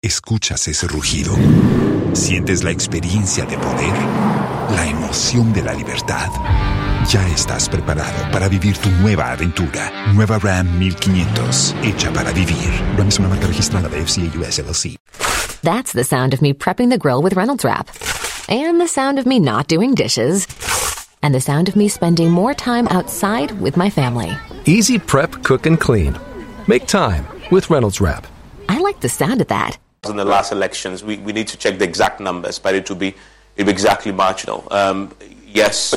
Escuchas ese rugido. Sientes la experiencia de poder, la emoción de la libertad. Ya estás preparado para vivir tu nueva aventura. Nueva Ram 1500, hecha para vivir. Ram es una marca registrada de FCA US LLC. That's the sound of me prepping the grill with Reynolds Wrap. And the sound of me not doing dishes. And the sound of me spending more time outside with my family. Easy prep, cook, and clean. Make time with Reynolds Wrap. I like the sound of that. In the last elections, we, we need to check the exact numbers, but it will be, it will be exactly marginal. Um, yes.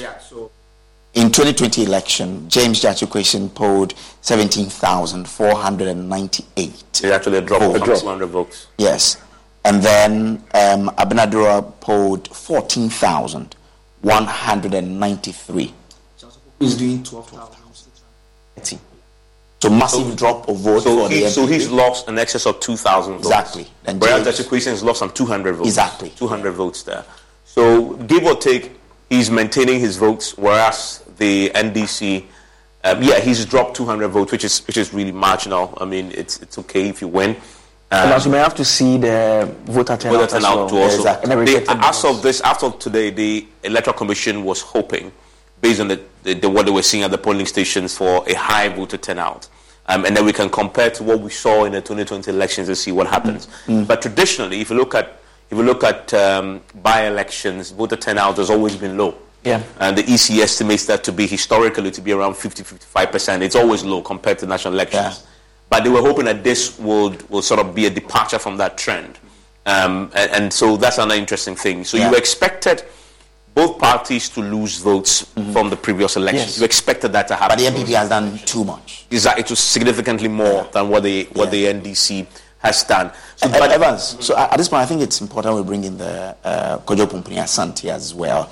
In 2020 election, James Gyakye Quayson polled 17,498. It's actually a drop of drop. 200 votes. Yes. And then um, Abinadura polled 14,193. Who's doing 12,000? So massive drop of votes So, for he, the so he's lost an excess of 2,000 votes. Exactly. And Whereas James- has lost some 200 votes. Exactly. 200 votes there. So give or take, he's maintaining his votes, whereas the NDC, um, yeah, he's dropped 200 votes, which is which is really marginal. I mean, it's it's okay if you win. And Um, also, may have to see the voter turnout, Voter as turnout well. to also. Exactly. They- as of this, after today, the electoral commission was hoping, based on the, the, the what they were seeing at the polling stations, for a high voter turnout, um, and then we can compare to what we saw in the 2020 elections and see what happens. But traditionally, if you look at if you look at um, by-elections, voter turnout has always been low. Yeah. And the EC estimates that to be historically to be around 50, 55 percent. It's always low compared to national elections. Yeah. But they were hoping that this would will sort of be a departure from that trend. Um, and, and so that's another interesting thing. So Yeah. you expected both parties to lose votes from the previous elections. Yes. You expected that to happen. But the NPP has done too much. Is that it was significantly more than what the what the NDC has done. So, Uh, but Evans, so at this point, I think it's important we bring in the uh, Kojo Pumpuni Asante as well.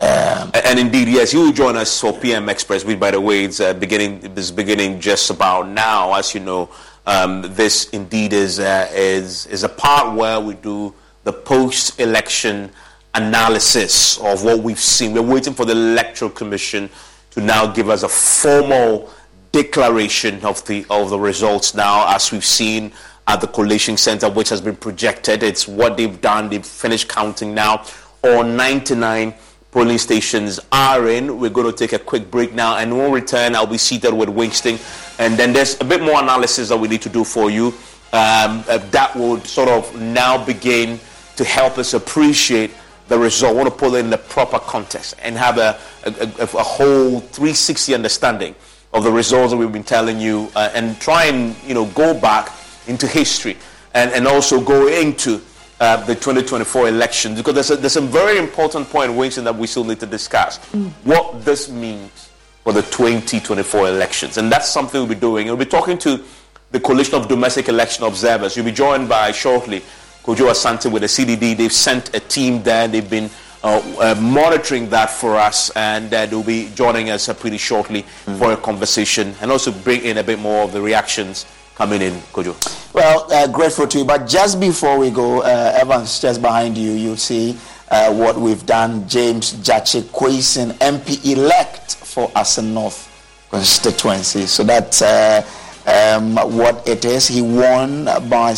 Um, And indeed, yes, you will join us for PM Express. Which, by the way, it's uh, beginning. Is beginning just about now. As you know, um, this indeed is uh, is is a part where we do the post-election analysis of what we've seen. We're waiting for the Electoral Commission to now give us a formal declaration of the of the results. Now, as we've seen at the collation center, which has been projected, it's what they've done. They've finished counting now. All 99 polling stations are in. We're going to take a quick break now, and when we return, I'll be seated with Winston, and then there's a bit more analysis that we need to do for you. Um, uh, that would sort of now begin to help us appreciate the result. I want to put it in the proper context and have a, a, a, a whole 360 understanding of the results that we've been telling you, uh, and try and you know go back into history and, and also go into uh, the 2024 elections because there's a, there's a very important point, Winston, that we still need to discuss. What this means for the 2024 elections, and that's something we'll be doing. We'll be talking to the Coalition of Domestic Election Observers. You'll be joined by shortly Kojo Asante with the CDD. They've sent a team there. They've been uh, uh, monitoring that for us, and uh, they'll be joining us uh, pretty shortly for a conversation and also bring in a bit more of the reactions coming in, Kojo. Well, uh, grateful to you. But just before we go, uh, Evans, just behind you, you'll see uh, what we've done. James Gyakye Quayson, MP elect for Assin North constituency. So that's uh, um, what it is. He won by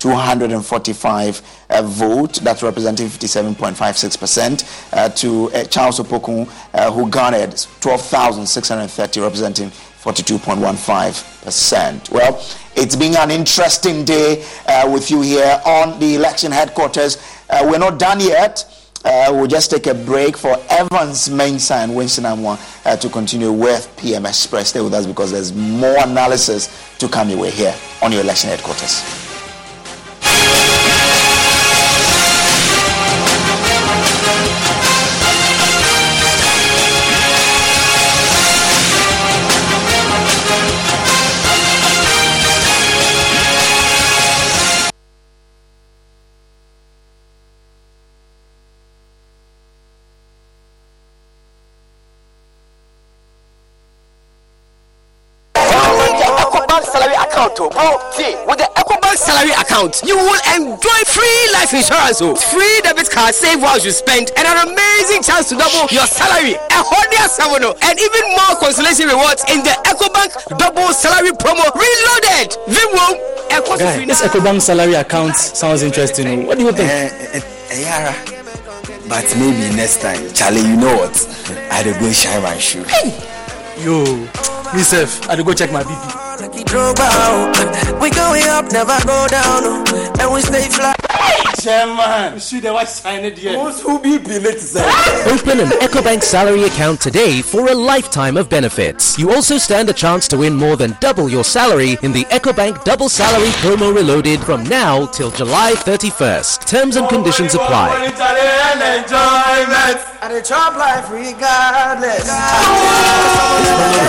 17,245 uh, vote. That's representing 57.56% uh, to uh, Charles Opoku, uh, who garnered 12,630, representing 42.15%. Well, it's been an interesting day uh, with you here on the election headquarters. Uh, we're not done yet. We'll just take a break for Evans Mensah and Winston Amoah uh, to continue with PM Express. Stay with us because there's more analysis to come your way here on your election headquarters. Account, you will enjoy free life insurance, oh, free debit card, save while you spend, and an amazing chance to double your salary. A Honda Savono, and even more consolation rewards in the EcoBank double salary promo reloaded. Vimwo, Guy, this EcoBank salary account sounds interesting. What do you think? Uh, uh, Yara. But maybe next time, Charlie, you know what? I had to go shine my shoe. Hey. Yo, myself, I had to go check my BP. We going up, never go down, oh. and we stay fly. Chairman, you see the white sign it here. Who be Open an EcoBank salary account today for a lifetime of benefits. You also stand a chance to win more than double your salary in the EcoBank Double Salary Promo Reloaded from now till July 31st. Terms and conditions apply.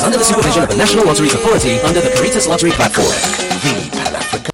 Under the supervision of the National Lotteries Authority under the Caritas luxury Platform. The Pan Africa.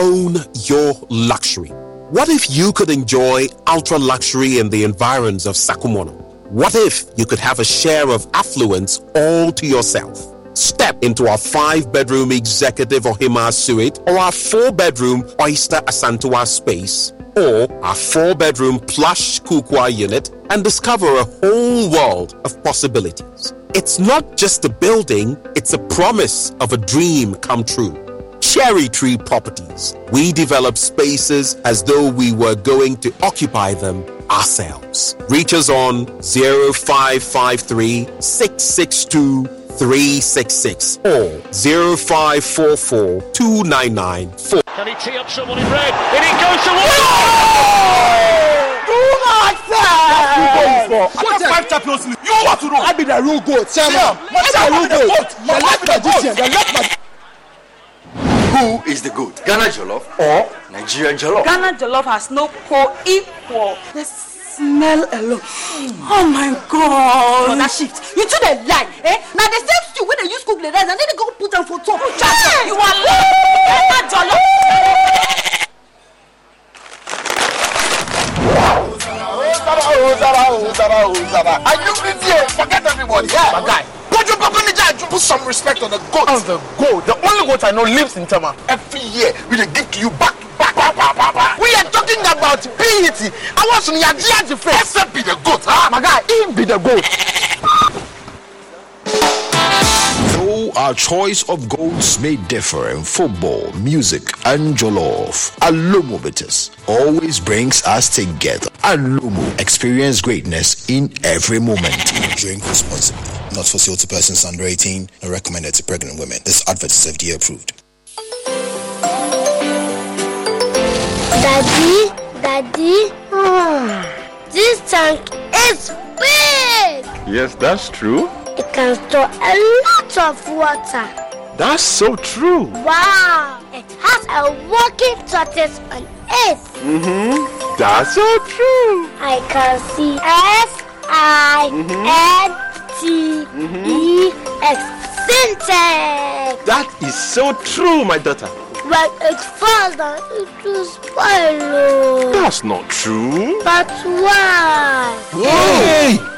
Own your luxury. What if you could enjoy ultra luxury in the environs of Sakumono? What if you could have a share of affluence all to yourself? Step into our five bedroom executive Ohima suite or our four bedroom Oyster Asantua space or our four bedroom plush Kukwa unit and discover a whole world of possibilities. It's not just a building, it's a promise of a dream come true. Cherry Tree Properties. We develop spaces as though we were going to occupy them ourselves. Reach us on 0553 662 366 or 0544 299 Can he tee up someone in red? And he goes to Do not say! What five champions league? You want to know? I be the real goat, chairman. I be the real goat. The left magician, the left magician. Who is the good? Ghana Jollof or Nigerian Jollof? Ghana Jollof has no co-equal. The smell alone. Oh my god. For that shift. You two dey lie. Eh? Now the same stew wey dey use cook the rice and then they go put am for top. Hey! You are lying. Ghana Jollof. Are you idiot? Forget everybody. Yeah. My guy. Put your papa in the Put some respect on the goat. On the goat. The only goat I know lives in Tema. Every year, we dey give to you back. We are talking about PET. I want some Yaji face. Except be the goat, huh? My guy, he be the goat. Though our choice of goals may differ in football, music, and jollof, Alomo Bitters always brings us together. Alomo, experience greatness in every moment. Drink responsibly. Not for sale to persons under 18 and recommended to pregnant women. This advert is FDA approved. Daddy, Daddy, this tank is big. Yes, that's true. It can store a lot of water. That's so true. Wow! It has a working tortoise on it. Mm-hmm. That's so true. I can see S I N T E X Syntex. That is so true, my daughter. When it's falls down, it will spoil. oh. That's not true. But why? Hey!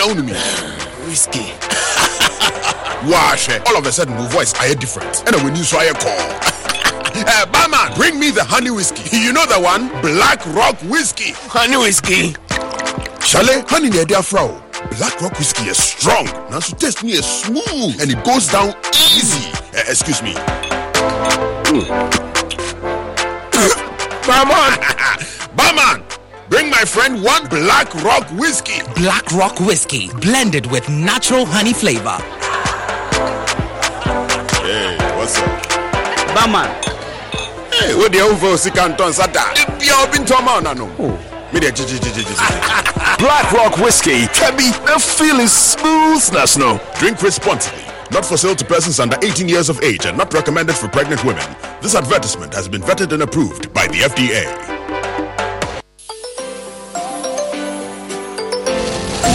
Na wonom Whiskey. wahwɛ all of a sudden wo voice ayɛ different ɛna w'ani nso ayɛ kɔɔ Uh, barman, bring me the honey whiskey. You know the one? Black Rock Whiskey. Honey whiskey. Shale, honey near their fro. Black Rock Whiskey is strong. Now so taste me is smooth and it goes down easy. Uh, excuse me. Barman! barman! Bring my friend one Black Rock Whiskey. Black Rock Whiskey, blended with natural honey flavor. Hey, what's up? Barman. Hey, what the hell for Sikanton Sata? If you have been to a man, no. Oh. Me there, Black Rock Whiskey can be the feeling smoothness, no. Drink responsibly. Not for sale to persons under 18 years of age and not recommended for pregnant women. This advertisement has been vetted and approved by the FDA.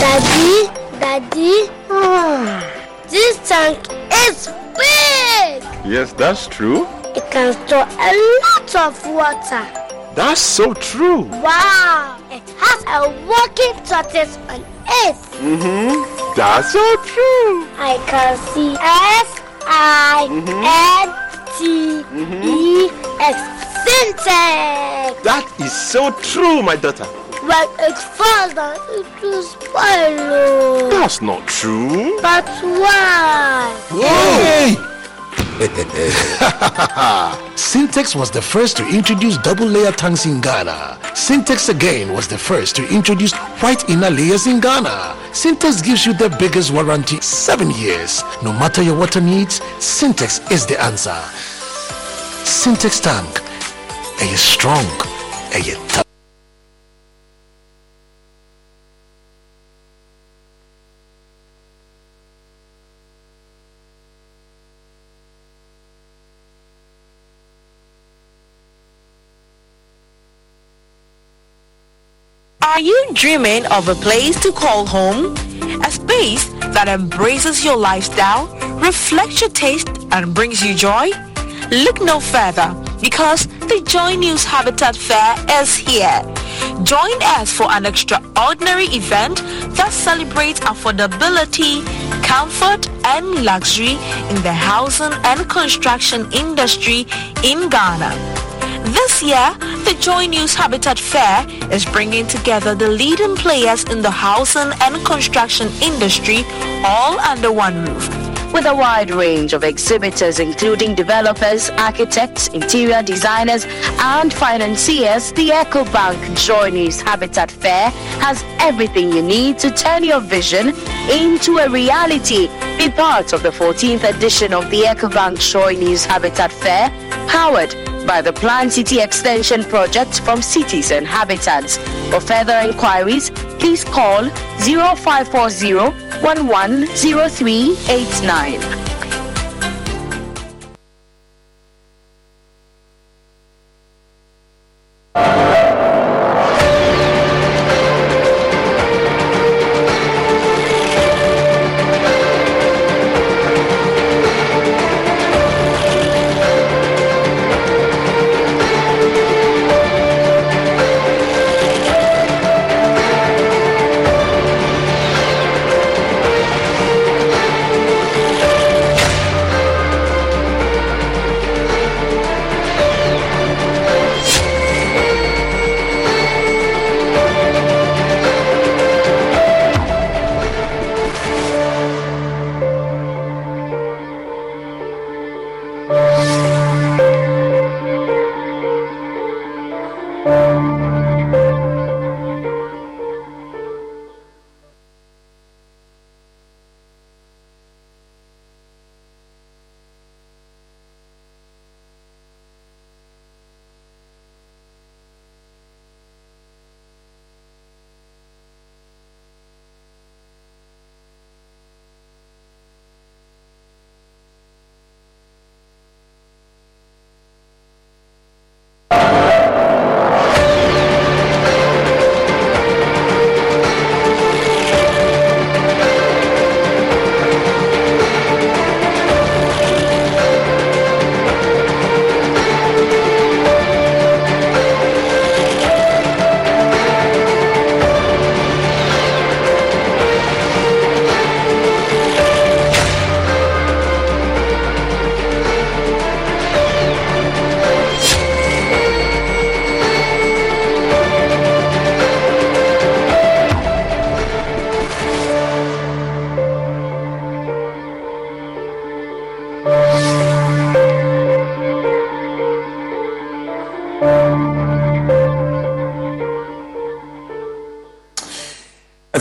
Daddy, Daddy, ah, this tank is big. Yes, that's true. It can store a lot of water. That's so true. Wow, it has a working tortoise on it. Mm-hmm. That's so true. I can see S I mm-hmm. N T E mm-hmm. X Syntex. That is so true, my daughter. When it falls down, it will spoil. oh. That's not true. But why? Hey! Syntex was the first to introduce double layer tanks in Ghana. Syntex again was the first to introduce white inner layers in Ghana. Syntex gives you the biggest warranty, seven years. No matter your water needs, Syntex is the answer. Syntex tank. Are you strong? Are you tough? Are you dreaming of a place to call home? A space that embraces your lifestyle, reflects your taste, and brings you joy? Look no further because the Joy News Habitat Fair is here. Join us for an extraordinary event that celebrates affordability, comfort, and luxury in the housing and construction industry in Ghana. This year, the Joy News Habitat Fair is bringing together the leading players in the housing and construction industry all under one roof. With a wide range of exhibitors including developers, architects, interior designers, and financiers, the EcoBank Joy News Habitat Fair has everything you need to turn your vision into a reality. Be part of the 14th edition of the EcoBank Joy News Habitat Fair, powered by the planned city extension project from cities and habitants. For further inquiries, please call 0540 110389.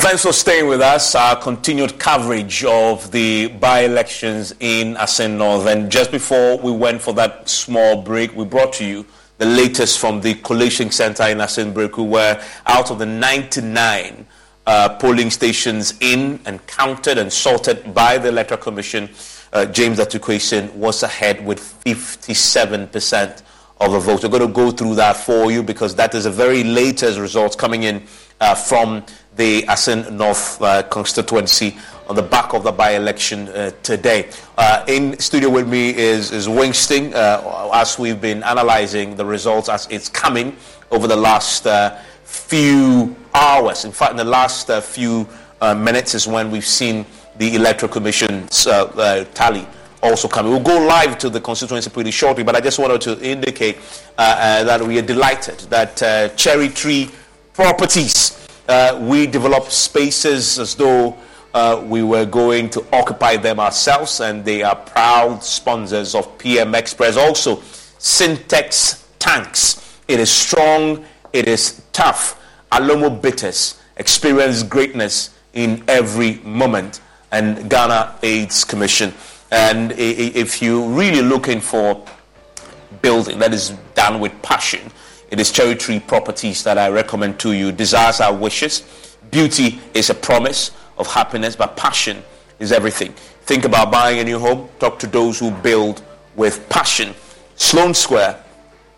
Thanks for staying with us. Our continued coverage of the by-elections in Assin North. And just before we went for that small break, we brought to you the latest from the collation center in Asin Breku, where out of the 99 uh, polling stations in and counted and sorted by the Electoral Commission, uh, James Gyakye Quayson was ahead with 57% of the vote. We're going to go through that for you because that is the very latest results coming in uh, from the Assin North uh, constituency on the back of the by-election uh, today. Uh, in studio with me is, is Winston uh, as we've been analyzing the results as it's coming over the last uh, few hours. In fact, in the last few minutes is when we've seen the Electoral Commission's tally also coming. We'll go live to the constituency pretty shortly, but I just wanted to indicate uh, uh, that we are delighted that uh, Cherry Tree Properties, uh, we develop spaces as though uh, we were going to occupy them ourselves, and they are proud sponsors of PM Express. Also, Syntex Tanks. It is strong, it is tough. Alomo Bitters experience greatness in every moment, and Ghana AIDS Commission. And if you're really looking for building that is done with passion, it is Cherry Tree Properties that I recommend to you. Desires are wishes. Beauty is a promise of happiness, but passion is everything. Think about buying a new home. Talk to those who build with passion. Sloane Square,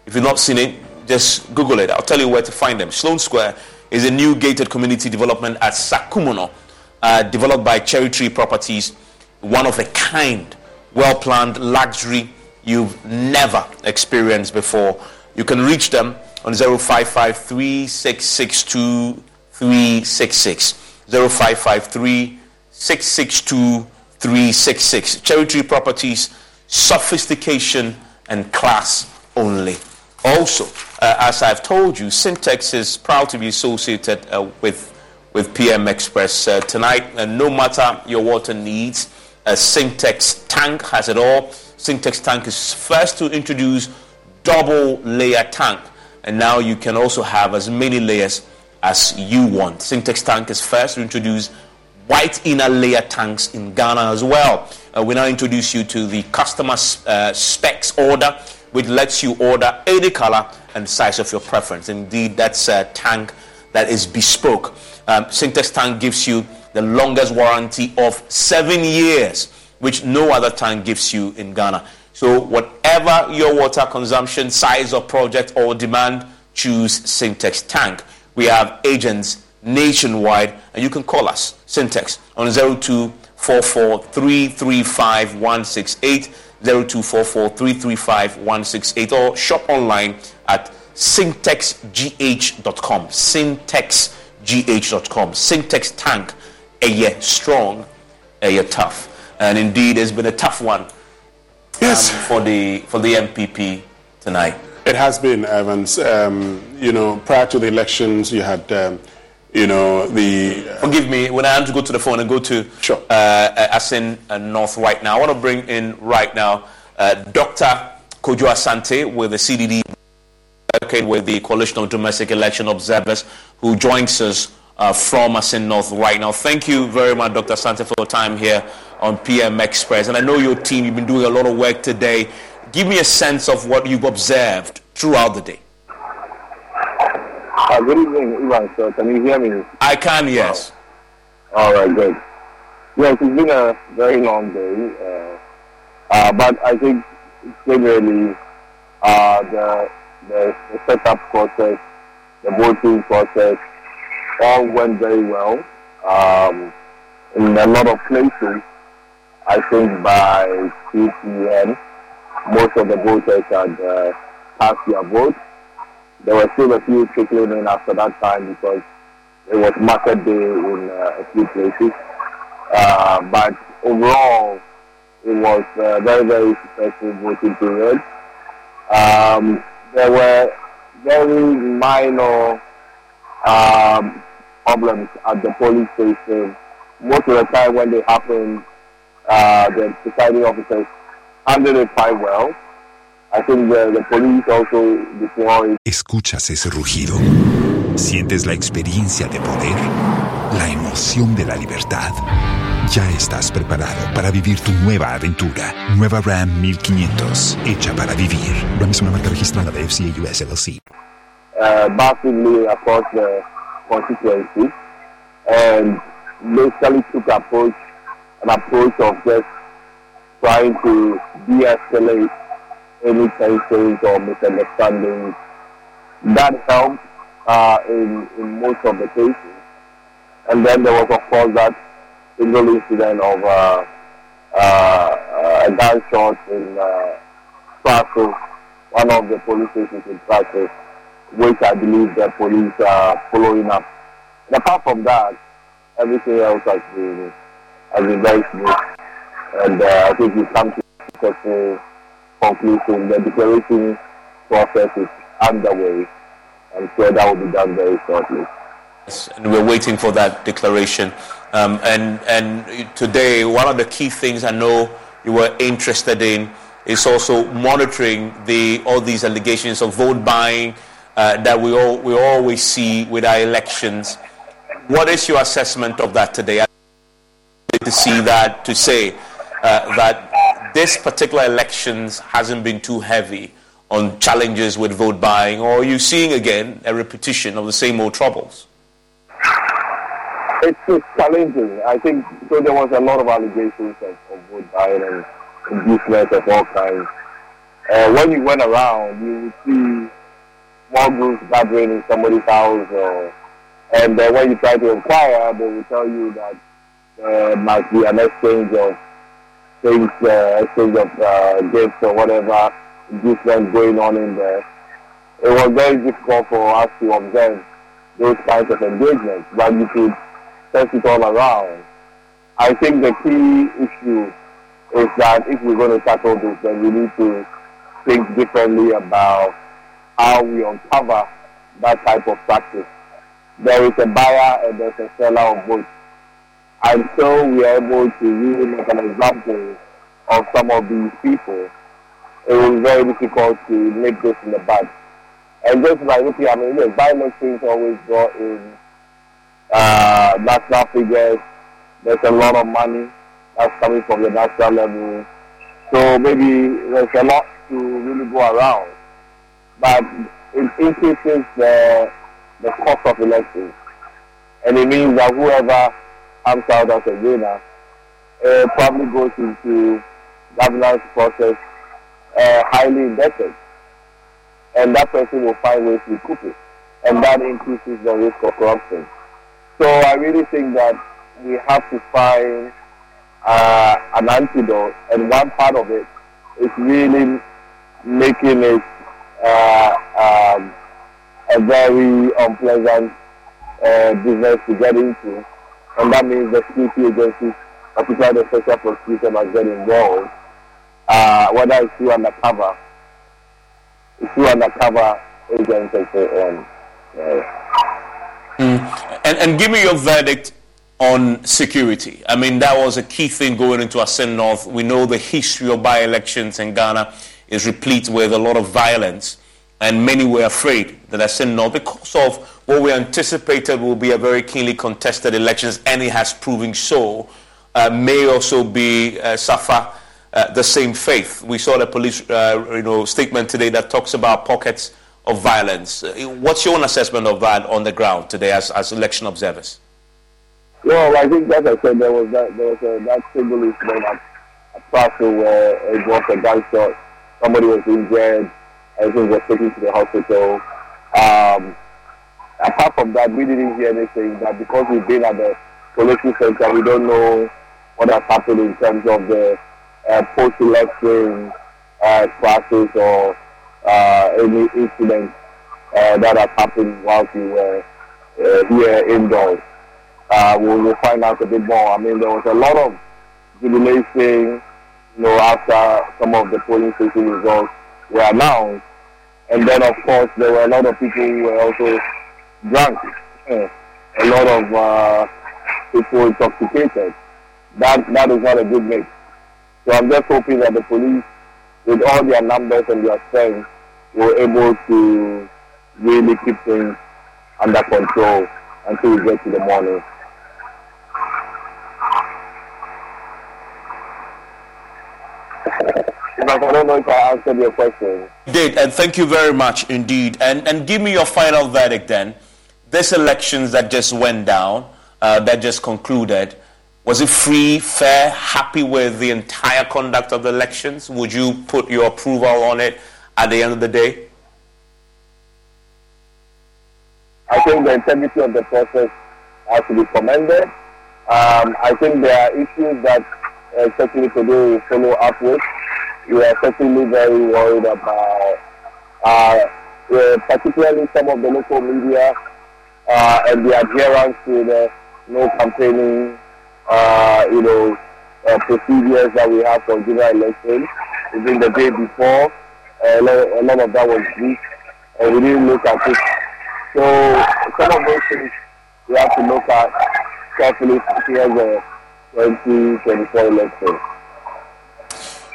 if you've not seen it, just Google it. I'll tell you where to find them. Sloane Square is a new gated community development at Sakumono, uh, developed by Cherry Tree Properties one of a kind, well planned luxury you've never experienced before. You can reach them on 055 3662 366. Cherry Tree Properties, sophistication and class only. Also, uh, as I've told you, Syntex is proud to be associated uh, with, with PM Express. Uh, tonight, uh, no matter your water needs, a Syntex tank has it all. Syntex tank is first to introduce double layer tank, and now you can also have as many layers as you want. Syntex tank is first to introduce white inner layer tanks in Ghana as well. Uh, we now introduce you to the customer uh, specs order, which lets you order any color and size of your preference. Indeed, that's a tank that is bespoke. Um, Syntex tank gives you the longest warranty of seven years, which no other tank gives you in Ghana. So, whatever your water consumption, size of project, or demand, choose Syntex Tank. We have agents nationwide, and you can call us, Syntex, on 0244 335 168, 0244 335 168, or shop online at syntexgh.com. Syntexgh.com. Syntex Tank a year strong, a year tough. And indeed, it's been a tough one yes. Um, for, the, for the NPP tonight. It has been, Evans. Um, you know, prior to the elections, you had, um, you know, the. Uh, Forgive me, when I have to go to the phone and go to sure. uh, Assin uh, North right now, I want to bring in right now uh, Dr. Kojo Asante with the CDD, working with the Coalition of Domestic Election Observers, who joins us uh, from Assin North right now. Thank you very much, Dr. Santa, for your time here on PM Express. And I know your team, you've been doing a lot of work today. Give me a sense of what you've observed throughout the day. Uh, good evening, Ivan, sir. Can you hear me? I can, yes. Oh. All right, good. Yes, it's been a very long day, uh, uh, but I think generally uh, the, the, the setup process, the voting process, all went very well. Um, in a lot of places, I think by 2 p.m., most of the voters had uh, cast their vote. There were still a few trickling in after that time because it was market day in uh, a few places. Uh, but overall, it was a very, very successful voting period. Um, there were very minor um, problems at the police station. Most of the time when they happen, uh, the presiding officers handle it quite well. I think the, the police also deploy. ¿Escuchas ese rugido? ¿Sientes la experiencia de poder? la emoción de la libertad. Ya estás preparado para vivir tu nueva aventura. Nueva Ram 1500, hecha para vivir. Ram es una marca registrada de FCA US LLC. Uh, across the constituency and basically took approach, an approach of just trying to de-escalate any tensions or misunderstandings. That helped uh, in, in most of the cases. And then there was, of course, that single incident of uh, uh, a gunshot in uh, Praso, one of the police stations in Praso, which I believe the police are following up. And apart from that, everything else has been, has been very smooth. And uh, I think we come to a successful conclusion. The declaration process is underway. I'm sure that will be done very shortly. Yes, and we're waiting for that declaration. Um, and and today, one of the key things I know you were interested in is also monitoring the all these allegations of vote buying uh, that we all we always see with our elections. What is your assessment of that today? To see that to say uh, that this particular elections hasn't been too heavy on challenges with vote buying, or are you seeing again a repetition of the same old troubles? It's, it's challenging. I think so. There was a lot of allegations of, of vote buying and inducement of all kinds. Uh, when you went around, you would see small groups gathering in somebody's house, or, and uh, when you try to inquire, they will tell you that there must be an exchange of things, uh, exchange of uh, gifts or whatever different going on in there. It was very difficult for us to observe those kinds of engagements, but you could sense it all around. I think the key issue is that if we're going to tackle this, then we need to think differently about how we uncover that type of practice. There is a buyer and there's a seller of both. Until we are able to really make an example of some of these people, it was very difficult to make this in the bud. And just like looking, I mean, yes, by-elections always brought in uh, national figures. There's a lot of money that's coming from the national level. So maybe there's a lot to really go around. But it increases the, the cost of elections. And it means that whoever comes out as a winner uh, probably goes into governance process uh, highly indebted. And that person will find ways to recoup it. And that increases the risk of corruption. So I really think that we have to find uh, an antidote. And one part of it is really making it um, a very unpleasant uh, business to get into. And that means the security agencies, particularly the special prosecutor, must get involved uh, whether it's through undercover, it's through undercover agents and so on. Mm. And, and give me your verdict on security. I mean, that was a key thing going into Assin North. We know the history of by-elections in Ghana is replete with a lot of violence, and many were afraid that Assin North, because of what we anticipated will be a very keenly contested elections, and it has proven so, uh, may also be uh, suffer uh, the same faith. We saw the police uh, you know, statement today that talks about pockets of violence. Uh, what's your own assessment of that on the ground today as, as election observers? Well, I think, as I said, there was that, there was a, that single incident at, at where it was a gunshot. Somebody was injured. Everything was taken to the hospital. Um, apart from that, we didn't hear anything. That because we've been at the collation center, we don't know what has happened in terms of the uh, post-election uh, or uh, any incidents uh, that have happened while we were uh, here indoors. Uh, we'll, we'll find out a bit more. I mean, there was a lot of jubilation, you know, after some of the polling station results were announced. And then, of course, there were a lot of people who were also drunk. a lot of uh, people intoxicated. That, that is not a good mix. So I'm just hoping that the police, with all their numbers and their strength, were able to really keep things under control until we get to the morning. I don't know if I answered your question. Did and thank you very much indeed. And and give me your final verdict then. This elections that just went down, uh, that just concluded, was it free, fair, happy with the entire conduct of the elections? Would you put your approval on it at the end of the day? I think the integrity of the process has to be commended. Um, I think there are issues that uh, certainly today will follow up with. We are certainly very worried about, uh, uh, particularly some of the local media uh, and the adherence to the no campaigning, uh, you know, uh, procedures that we have for general elections. Even the day before, a lot, a lot of that was weak, and we didn't look at it. So some of those things we have to look at carefully towards the 2024 election.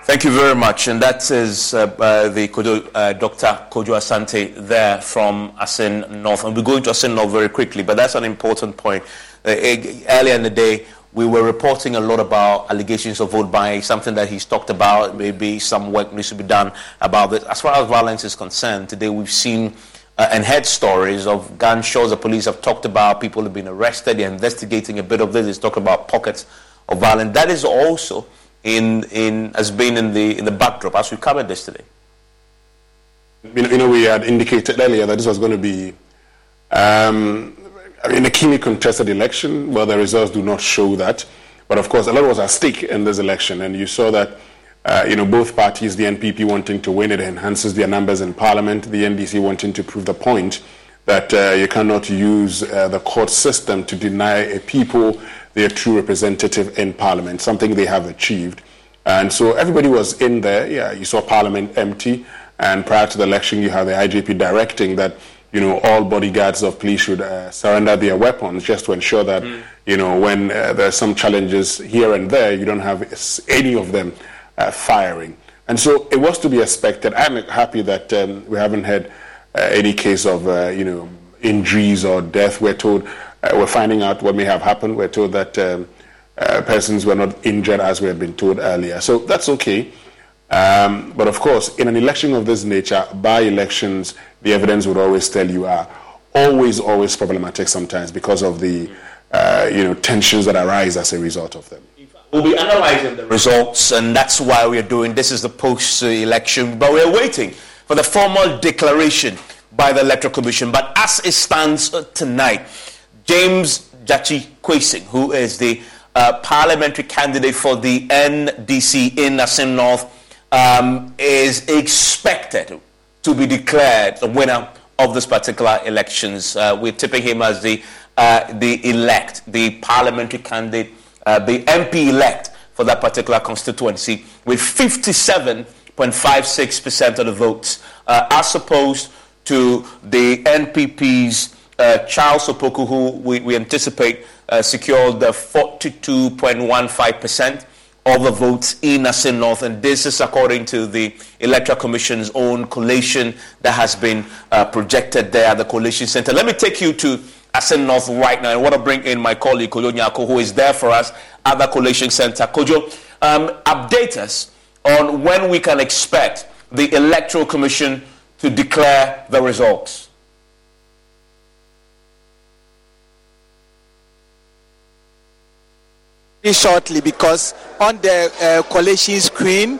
Thank you very much. And that is uh, uh, the uh, Dr. Kojo Asante there from Assin North. And we're going to Assin North very quickly, but that's an important point. Uh, earlier in the day, we were reporting a lot about allegations of vote buying, something that he's talked about. Maybe some work needs to be done about this. As far as violence is concerned, today we've seen uh, and heard stories of gunshots. The police have talked about people have been arrested. They're investigating a bit of this. It's talking about pockets of violence. That is also in, in, has been in the, in the backdrop as we covered this today. You know, we had indicated earlier that this was going to be um, I mean, a keenly contested election. Well, the results do not show that. But of course, a lot was at stake in this election, and you saw that. Uh, you know, both parties, the NPP wanting to win, it enhances their numbers in parliament. The NDC wanting to prove the point that uh, you cannot use uh, the court system to deny a people their true representative in parliament, something they have achieved. And so everybody was in there. Yeah, you saw parliament empty. And prior to the election, you had the IGP directing that you know, all bodyguards of police should uh, surrender their weapons just to ensure that, mm. you know, when uh, there are some challenges here and there, you don't have any of them uh, firing. And so it was to be expected. I'm happy that um, we haven't had uh, any case of, uh, you know, injuries or death. We're told, we're finding out what may have happened. We're told that um, persons were not injured as we had been told earlier. So that's okay. Um, but of course, in an election of this nature, by elections, the evidence would always tell you are always, always problematic sometimes because of the uh, you know tensions that arise as a result of them. We'll be analyzing the results, and that's why we're doing this. Is the post-election, but we're waiting for the formal declaration by the Electoral Commission. But as it stands uh, tonight, James Gyakye Quayson, who is the uh, parliamentary candidate for the NDC in Assin North um, is expected to be declared the winner of this particular elections. Uh, we're tipping him as the uh, the elect, the parliamentary candidate, uh, the MP elect for that particular constituency, with 57.56% of the votes, uh, as opposed to the NPP's Charles Opoku, who we, we anticipate uh, secured the 42.15% of the votes in Assin North, and this is according to the Electoral Commission's own collation that has been uh, projected there at the Collation Center. Let me take you to Assin North right now. I want to bring in my colleague Kojo Nyarko, who is there for us at the Collation Center. Kojo, um, update us on when we can expect the Electoral Commission to declare the results. Shortly because on the uh, collation screen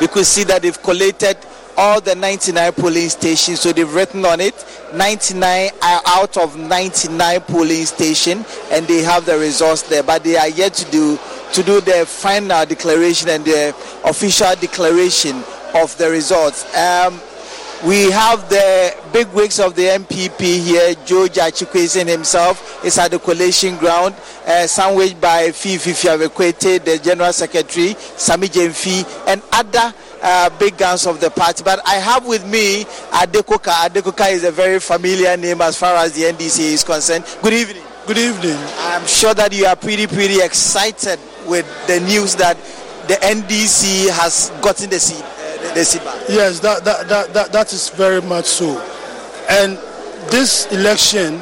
we could see that they've collated all the 99 polling stations. So they've written on it 99 out of 99 polling station and they have the results there. But they are yet to do to do the final declaration and the official declaration of the results. Um, we have the big wigs of the NPP here. Joe Quayson himself is at the collation ground, uh, sandwiched by Fifi Fiavi Kwetey, the General Secretary, Sammy Gyamfi, and other uh, big guns of the party. But I have with me Ade Coker. Adekoka is a very familiar name as far as the NDC is concerned. Good evening. Good evening. I'm sure that you are pretty, pretty excited with the news that the NDC has gotten the seat. Yes, that, that, that, that, that is very much so. And this election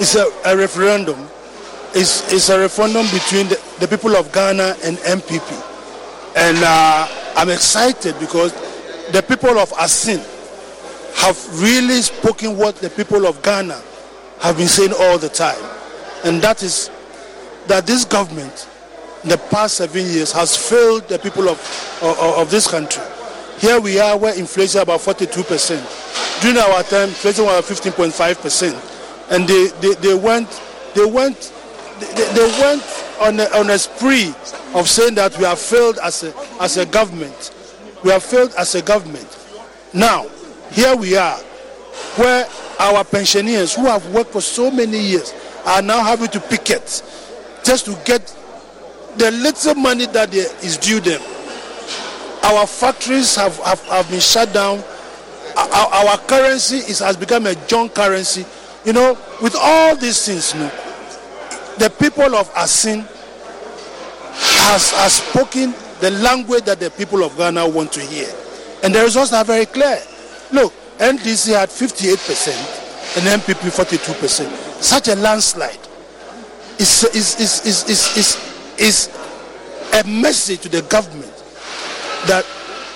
is a, a referendum. It's, it's a referendum between the, the people of Ghana and NPP. And uh, I'm excited because the people of Assin have really spoken what the people of Ghana have been saying all the time. And that is that this government in the past seven years has failed the people of, of, of this country. Here we are where inflation about 42%. During our time, inflation was 15.5%. And they, they, they went, they went, they, they went on a, on a spree of saying that we have failed as a, as a government. We have failed as a government. Now, here we are, where our pensioners who have worked for so many years are now having to picket just to get the little money that is due them. Our factories have, have, have been shut down. Our, our currency is, has become a junk currency. You know, with all these things, you know, the people of Assin has, has spoken the language that the people of Ghana want to hear. And the results are very clear. Look, NDC had 58% and NPP 42%. Such a landslide is, is, is, is, is, is, is a message to the government that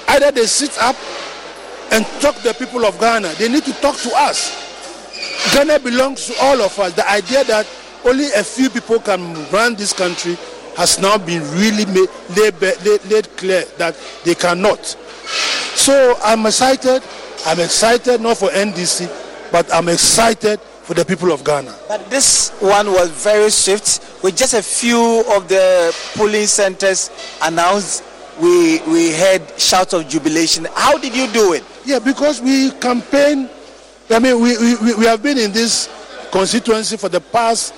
either they sit up and talk to the people of Ghana, they need to talk to us. Ghana belongs to all of us. The idea that only a few people can run this country has now been really made, laid, laid clear that they cannot. So I'm excited. I'm excited not for NDC, but I'm excited for the people of Ghana. But this one was very swift. With just a few of the polling centers announced, we we heard shouts of jubilation. How did you do it? Yeah, because we campaign. I mean, we, we, we have been in this constituency for the past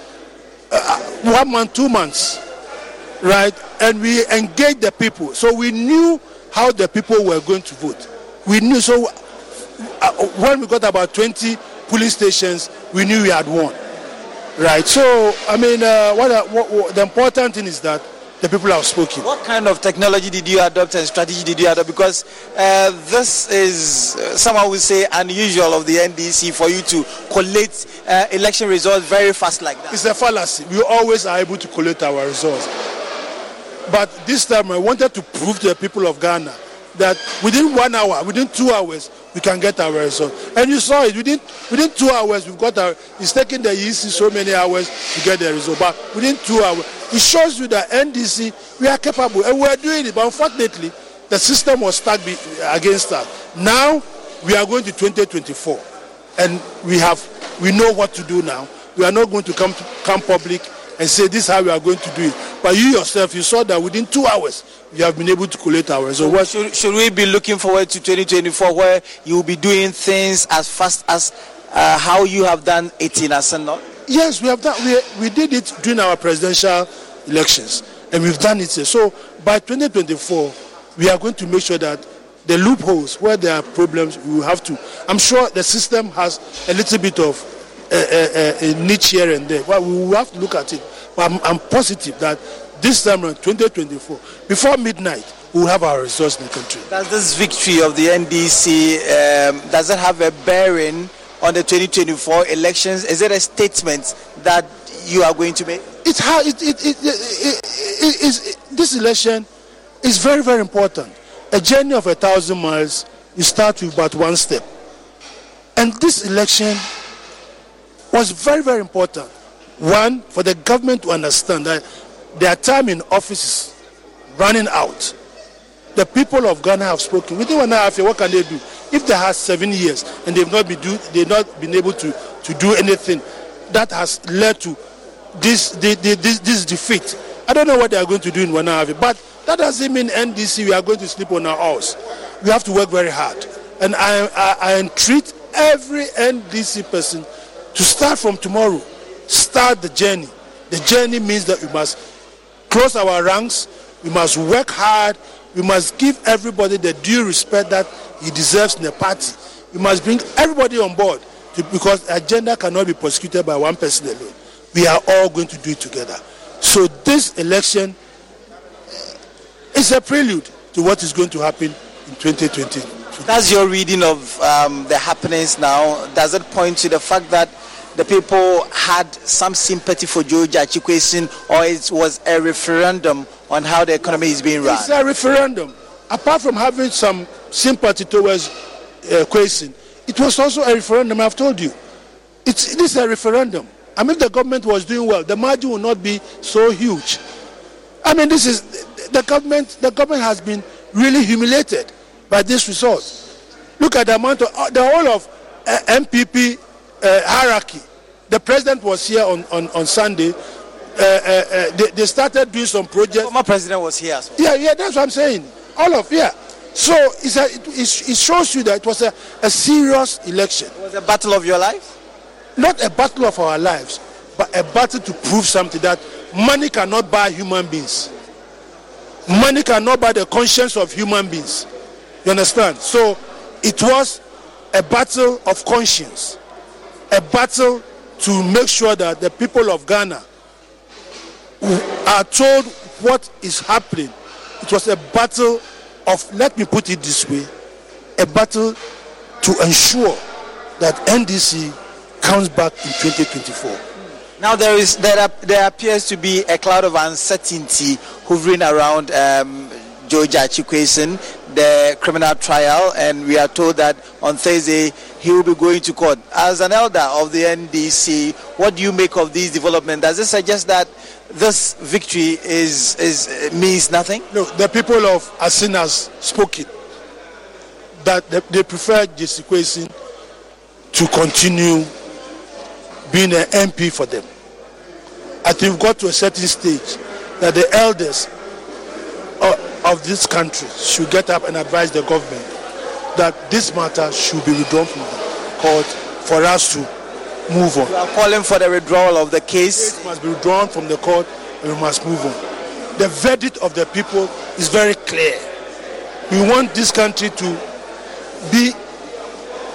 uh, one month, two months, right? And we engaged the people. So we knew how the people were going to vote. We knew. So uh, when we got about 20 police stations, we knew we had won. Right. So, I mean, uh, what, what, what, the important thing is that the people have spoken. What kind of technology did you adopt and strategy did you adopt? Because uh, this is, uh, someone would say, unusual of the NDC for you to collate uh, election results very fast like that. It's a fallacy. We always are able to collate our results. But this time I wanted to prove to the people of Ghana that within one hour, within two hours, we can get our result. And you saw it within within two hours, we've got our. It's taking the EC so many hours to get the result, but within two hours, it shows you that NDC we are capable and we are doing it. But unfortunately, the system was stuck against us. Now we are going to 2024, and we have we know what to do now. We are not going to come to, come public and say this is how we are going to do it. But you yourself, you saw that within two hours, you have been able to collect our So what should, should we be looking forward to 2024 where you will be doing things as fast as uh, how you have done it in Arsenal? Yes, we have done. We, we did it during our presidential elections, and we've done it. So by 2024, we are going to make sure that the loopholes where there are problems, we will have to. I'm sure the system has a little bit of a, a, a niche here and there, but we will have to look at it. But I'm, I'm positive that this time around 2024, before midnight, we will have our results in the country. Does this victory of the NDC um, does it have a bearing on the 2024 elections? Is it a statement that you are going to make? It, ha- it, it, it, it, it, this election is very very important. A journey of a thousand miles, you start with but one step, and this election was very very important. One for the government to understand that their time in office is running out. The people of Ghana have spoken. Within one and a half year, what can they do? If they have seven years and they've not been do, they've not been able to, to do anything, that has led to this, this, this defeat. I don't know what they are going to do in year, but that doesn't mean NDC we are going to sleep on our house. We have to work very hard, and I, I, I entreat every NDC person to start from tomorrow. Start the journey. The journey means that we must close our ranks. We must work hard. We must give everybody the due respect that he deserves in the party. We must bring everybody on board to, because agenda cannot be prosecuted by one person alone. We are all going to do it together. So this election is a prelude to what is going to happen in 2020. That's your reading of um, the happenings now. Does it point to the fact that the people had some sympathy for Gyakye Quayson or it was a referendum on how the economy is being run? It's a referendum. apart from having some sympathy towards uh, it was also a referendum, I've told you. It's, it is a referendum. I mean, if the government was doing well, the margin would not be so huge. I mean, this is the government. The government has been really humiliated by this result. Look at the amount of the whole of uh, NPP uh, hierarchy. The president was here on, on, on Sunday. Uh, uh, uh, they, they started doing some projects. Former president was here. As well. Yeah, yeah, that's what I'm saying. All of yeah. So it's a, it, it shows you that it was a, a serious election. It was a battle of your life? Not a battle of our lives, but a battle to prove something that money cannot buy human beings. Money cannot buy the conscience of human beings. You understand? So it was a battle of conscience, a battle to make sure that the people of Ghana are told what is happening. It was a battle of, let me put it this way, a battle to ensure that NDC comes back in 2024. Now there is there, there appears to be a cloud of uncertainty hovering around um, Gyakye Quayson, the criminal trial, and we are told that on Thursday he will be going to court. As an elder of the NDC, what do you make of these developments? Does it suggest that this victory is, is means nothing? No, the people of Assin spoke it. that they, they prefer Gyakye Quayson to continue being an MP for them. I think we've got to a certain stage that the elders of, of this country should get up and advise the government that this matter should be withdrawn from the court for us to move on. We are calling for the withdrawal of the case. It must be withdrawn from the court and we must move on. The verdict of the people is very clear. We want this country to be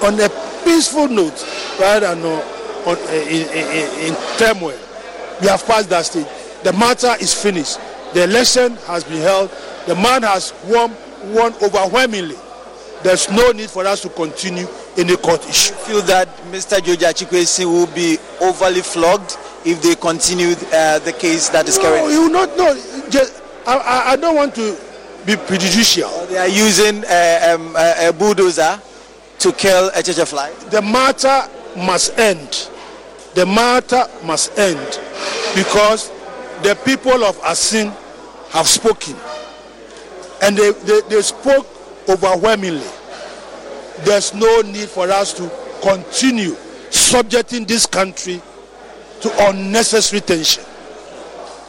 on a peaceful note rather than on, in, in, eh, eh, eh, in turmoil. We have passed that stage. The matter is finished. The election has been held. The man has won, won overwhelmingly. There's no need for us to continue any court issue. feel that Mr. Gyakye Quayson will be overly flogged if they continue uh, the case that is no, current? you will not know. Just, I, I don't want to be prejudicial. They are using uh, um, a, a bulldozer to kill a church fly. The matter must end. The matter must end because the people of Assin have spoken and they, they, they spoke overwhelmingly. There's no need for us to continue subjecting this country to unnecessary tension.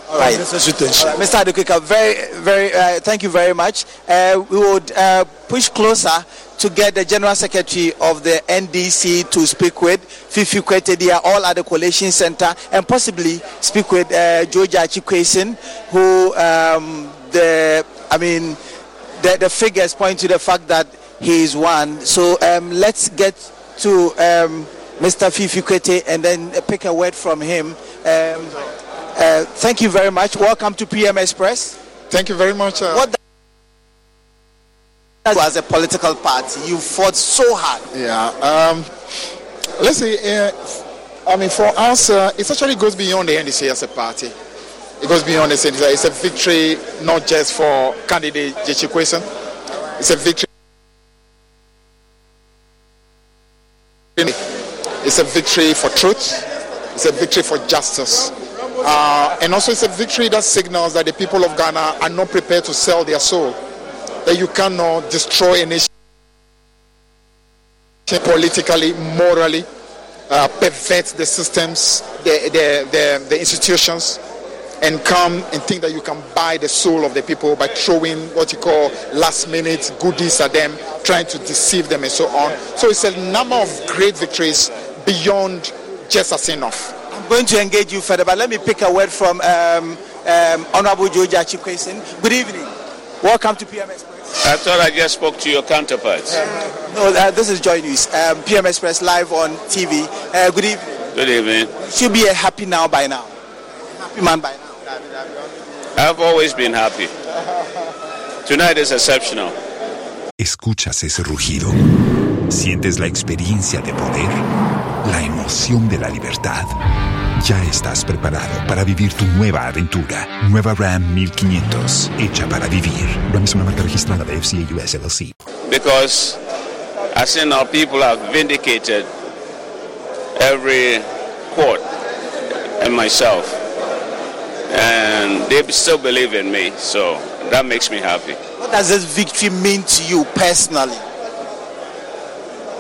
All right. Unnecessary tension. All right, Mr. Ade Coker, very, very, uh, thank you very much. Uh, we would uh, push closer to get the General Secretary of the NDC to speak with Fifi Kwetey. They are all at the Collation Center and possibly speak with uh, Gyakye Quayson, who um, the, I mean, the, the figures point to the fact that he is one. So um, let's get to um, Mr. Fifi Kwetey and then pick a word from him. Um, uh, thank you very much. Welcome to PM Express. Thank you very much. Uh, what as a political party, you fought so hard. Yeah. Um, let's say, uh, I mean, for us, uh, it actually goes beyond the NDC as a party. It goes beyond the NDC. It's a victory not just for candidate Gyakye Quayson. It's a victory. It's a victory for truth. It's a victory for justice. Uh, and also, it's a victory that signals that the people of Ghana are not prepared to sell their soul. That you cannot destroy a nation politically, morally, uh, pervert the systems, the, the, the, the institutions, and come and think that you can buy the soul of the people by throwing what you call last minute goodies at them, trying to deceive them, and so on. So it's a number of great victories beyond just as enough. I'm going to engage you further, but let me pick a word from um, um, Honorable Gyakye Quayson. Good evening. Welcome to PM Express. I thought I just spoke to your counterparts. Uh, no, uh, this is Joy News. Um, PM Express live on TV. Uh, good evening. Good evening. You should be a happy now by now. Happy man by now. I've always been happy. Tonight is exceptional. Escuchas ese rugido. Sientes la experiencia de poder, la emoción de la libertad. Ya estás preparado para vivir tu nueva aventura. Nueva Ram 1500, hecha para vivir. Ram es una marca registrada de FCA US LLC. Because I see our people have vindicated every court and myself. And they still believe in me, so that makes me happy. What does this victory mean to you personally?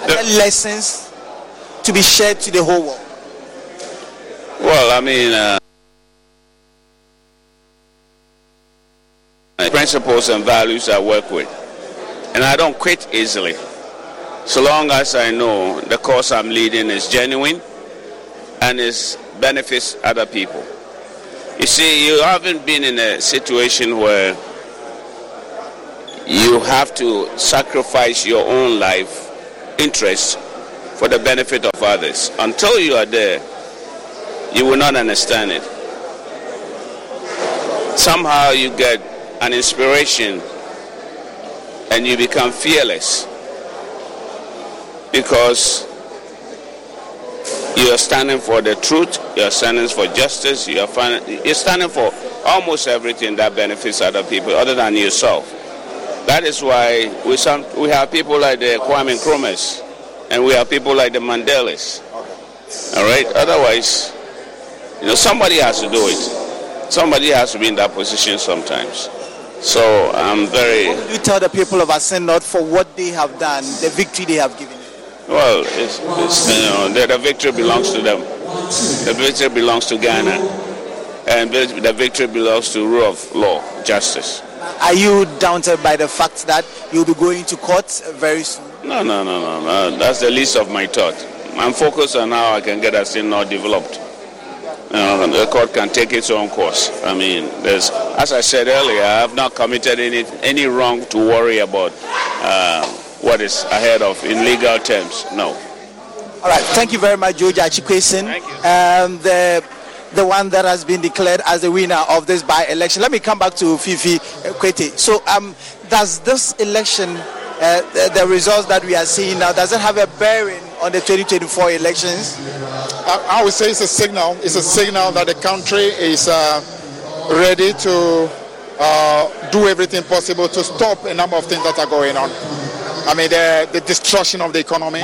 Are there lessons to be shared to the whole world? Well, I mean, uh, principles and values I work with. And I don't quit easily. So long as I know the course I'm leading is genuine and it benefits other people. You see, you haven't been in a situation where you have to sacrifice your own life interests for the benefit of others. Until you are there, you will not understand it. Somehow you get an inspiration and you become fearless because you are standing for the truth, you are standing for justice, you are you're standing for almost everything that benefits other people other than yourself. That is why we, some, we have people like the Kwame Nkrumahs and we have people like the Mandelas. All right? Otherwise, you know, somebody has to do it. Somebody has to be in that position sometimes. So I'm very. What you tell the people of Ascend for what they have done, the victory they have given? Well, it's, it's, you know, the, the victory belongs to them. The victory belongs to Ghana. And the victory belongs to rule of law, justice. Are you daunted by the fact that you'll be going to court very soon? No, no, no, no, no. That's the least of my thought. I'm focused on how I can get Assin North developed. You know, the court can take its own course. I mean, there's, as I said earlier, I have not committed any any wrong to worry about uh, what is ahead of in legal terms. No. All right. Thank you very much, Gyakye Quayson. Thank you. Um, the the one that has been declared as the winner of this by-election. Let me come back to Fifi Kwetey. So, um, does this election, uh, the, the, results that we are seeing now, does it have a bearing on the 2024 elections? I, I would say it's a signal. It's a signal that the country is uh, ready to uh, do everything possible to stop a number of things that are going on. I mean, the, the destruction of the economy,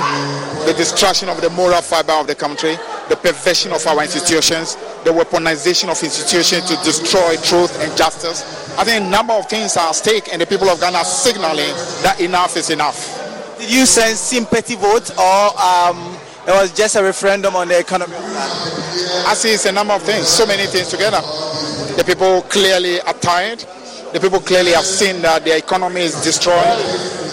the destruction of the moral fiber of the country, the perversion of our institutions, the weaponization of institutions to destroy truth and justice. I think a number of things are at stake, and the people of Ghana are signaling that enough is enough. Did you send sympathy votes, or um, it was just a referendum on the economy? I see it's a number of things, so many things together. The people clearly are tired. The people clearly have seen that their economy is destroyed,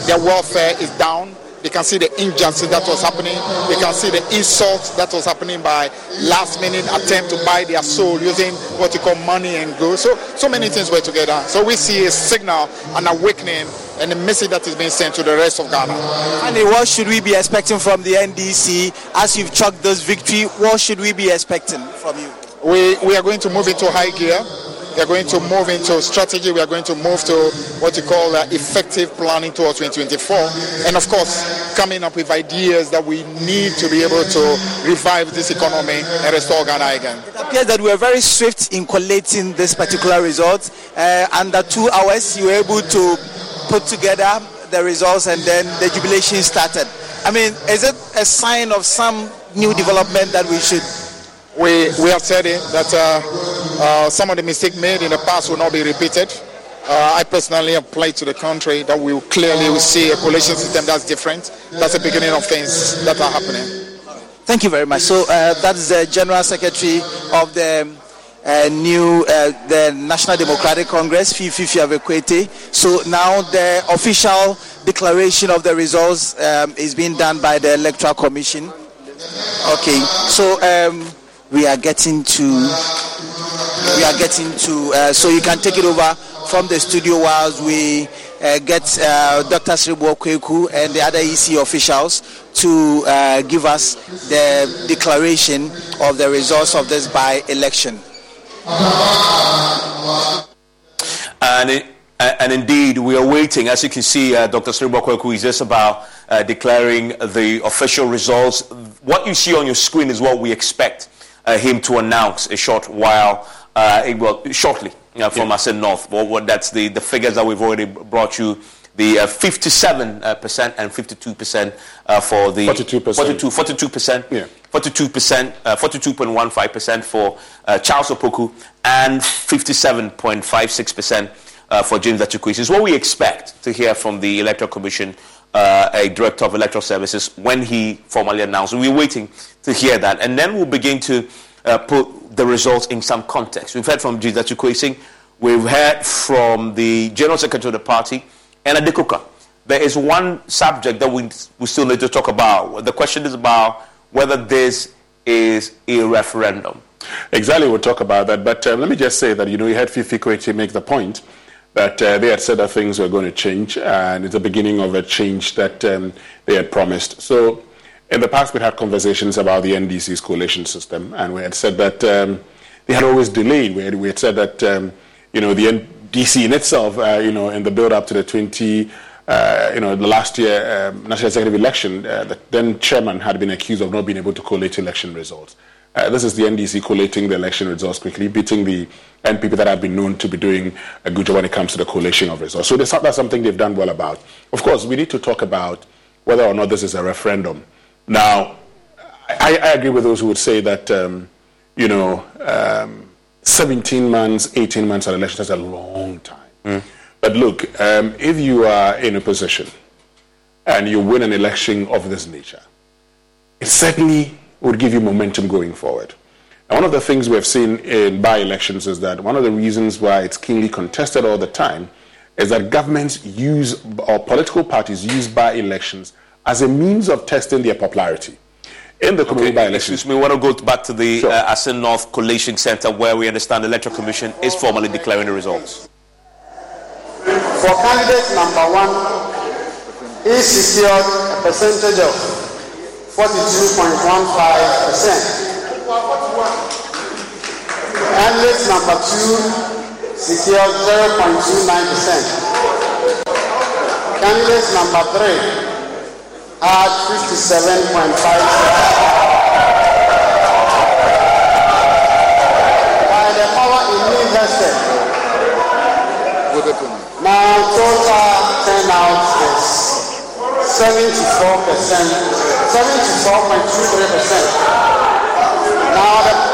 their welfare is down, they can see the injustice that was happening. They can see the insult that was happening by last minute attempt to buy their soul using what you call money and goods. So, so many things were together. So we see a signal, an awakening, and a message that is being sent to the rest of Ghana. And what should we be expecting from the NDC as you've chucked this victory? What should we be expecting from you? We, we are going to move into high gear. We are going to move into strategy. We are going to move to what you call uh, effective planning towards 2024. And of course, coming up with ideas that we need to be able to revive this economy and restore Ghana again. It appears that we are very swift in collating this particular result. Uh, under two hours, you were able to put together the results and then the jubilation started. I mean, is it a sign of some new development that we should we, we have said it that uh, uh, some of the mistakes made in the past will not be repeated. Uh, I personally have to the country that we will clearly see a collation system that's different. That's the beginning of things that are happening. Thank you very much. So uh, that's the General Secretary of the uh, new uh, the National Democratic Congress, Fifi Fiavi Kwetey. So now the official declaration of the results um, is being done by the Electoral Commission. Okay, so um, we are getting to we are getting to uh, so you can take it over from the studio whilst we uh, get uh, Dr. Serebour Quaicoe and the other EC officials to uh, give us the declaration of the results of this by-election. And, it, and indeed, we are waiting. As you can see, uh, Dr. Serebour Quaicoe is just about uh, declaring the official results. What you see on your screen is what we expect him to announce a short while, uh, well, shortly uh, from in North. Well, what that's the, the figures that we've already brought you. The uh, 57% uh, and 52% uh, for the 42%. 42, 42%, Yeah. 42%, uh, 42.15% for uh, Charles Opoku, and 57.56% uh, for James Gyakye Quayson. Is what we expect to hear from the Electoral Commission, uh, a director of electoral services, when he formally announces. We're waiting to hear that, and then we'll begin to uh, put the results in some context. We've heard from James Gyakye Quayson, we've heard from the General Secretary of the party, and Ade Coker. There is one subject that we, we still need to talk about. The question is about whether this is a referendum. Exactly, we'll talk about that. But um, let me just say that, you know, you had Fifi Kwetey make the point that uh, they had said that things were going to change, and it's the beginning of a change that um, they had promised. So, in the past, we had conversations about the NDC's collation system, and we had said that um, they had always delayed. We had, we had said that, um, you know, the NDC in itself, uh, you know, in the build up to the 20, uh, you know, the last year um, national executive election, uh, the then chairman had been accused of not being able to collate election results. Uh, this is the NDC collating the election results quickly, beating the NPP that have been known to be doing a good job when it comes to the collation of results. So that's something they've done well about. Of course, we need to talk about whether or not this is a referendum. Now, I, I agree with those who would say that, um, you know, um, 17 months, 18 months at election is a long time. But look, um, if you are in a position and you win an election of this nature, it certainly would give you momentum going forward. And one of the things we've seen in by elections is that one of the reasons why it's keenly contested all the time is that governments use, or political parties use by elections as a means of testing their popularity. In the community by elections, Excuse me, we want to go back to the uh, Assin North Collation Center where we understand the Electoral Commission is formally declaring the results. For candidate number one, he secured a percentage of 42.15%. Candidate number two secured 0.29%. Candidate number three had 57.56. By the power in me now total turnout is 74 percent, 74.23 percent. Now the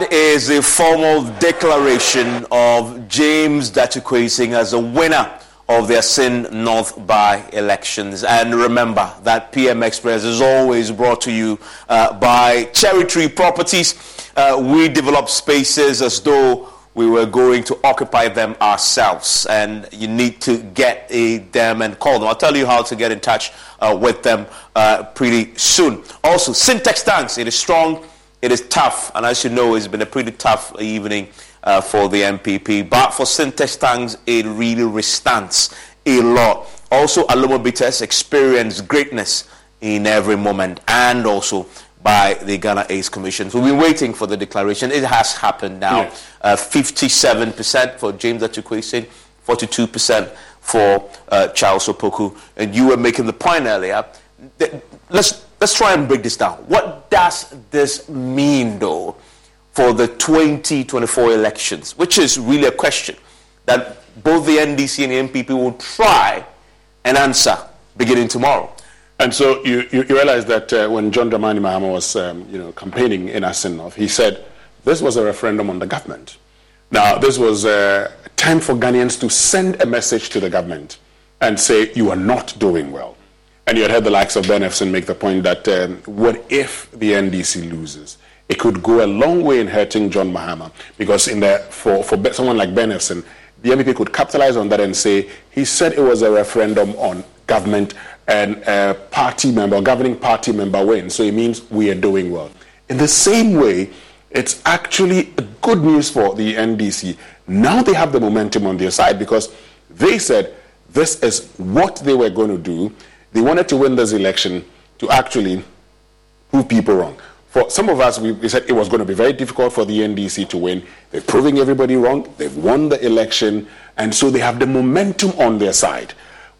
that is a formal declaration of James Datukwe as a winner of the Assin North by elections. And remember that PM Express is always brought to you uh, by Cherry Tree Properties. Uh, we develop spaces as though we were going to occupy them ourselves. And you need to get a, them and call them. I'll tell you how to get in touch uh, with them uh, pretty soon. Also, Sintex tanks. It is strong. It is tough. And as you know, it's been a pretty tough evening uh, for the NPP. But for Sintex tanks, it really restands a lot. Also, Alomo Bitters experience greatness in every moment and also by the Ghana AIDS Commission. So we've been waiting for the declaration. It has happened now. Yes. Uh, 57% for James Gyakye Quayson, 42% for uh, Charles Opoku. And you were making the point earlier. Let's, let's try and break this down. What does this mean, though, for the 2024 elections? Which is really a question that both the NDC and the NPP will try and answer beginning tomorrow. And so you, you, you realize that uh, when John Dramani Mahama was um, you know, campaigning in Assin North, he said this was a referendum on the government. Now, this was uh, time for Ghanaians to send a message to the government and say, you are not doing well. And you had heard the likes of Ben Ephson make the point that um, what if the NDC loses? It could go a long way in hurting John Mahama because in the, for, for someone like Ben Ephson, the NPP could capitalize on that and say, he said it was a referendum on government and a party member, governing party member wins. So it means we are doing well. In the same way, it's actually good news for the NDC. Now they have the momentum on their side because they said this is what they were going to do. They wanted to win this election to actually prove people wrong. For some of us, we, we said it was going to be very difficult for the NDC to win. They're proving everybody wrong. They've won the election, and so they have the momentum on their side.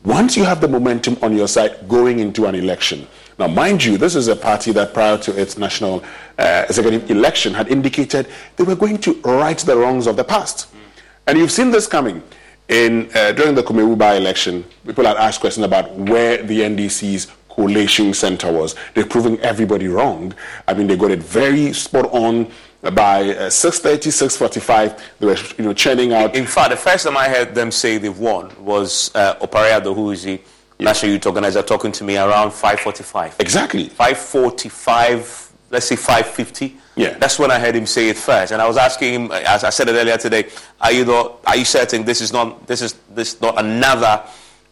Once you have the momentum on your side going into an election, now mind you, this is a party that prior to its national uh, executive election had indicated they were going to right the wrongs of the past. And you've seen this coming. In, uh, during the Kumawu by-election, people had asked questions about where the NDC's collation center was. They're proving everybody wrong. I mean, they got it very spot on by uh, 6.30, 6.45, they were you know, churning out. In fact, the first time I heard them say they've won was uh, is the yeah. national youth organizer, talking to me around 5.45. Exactly. 5.45, let's say 5.50. Yeah. That's when I heard him say it first. And I was asking him, as I said it earlier today, are you, not, are you certain this is not, this is, this not another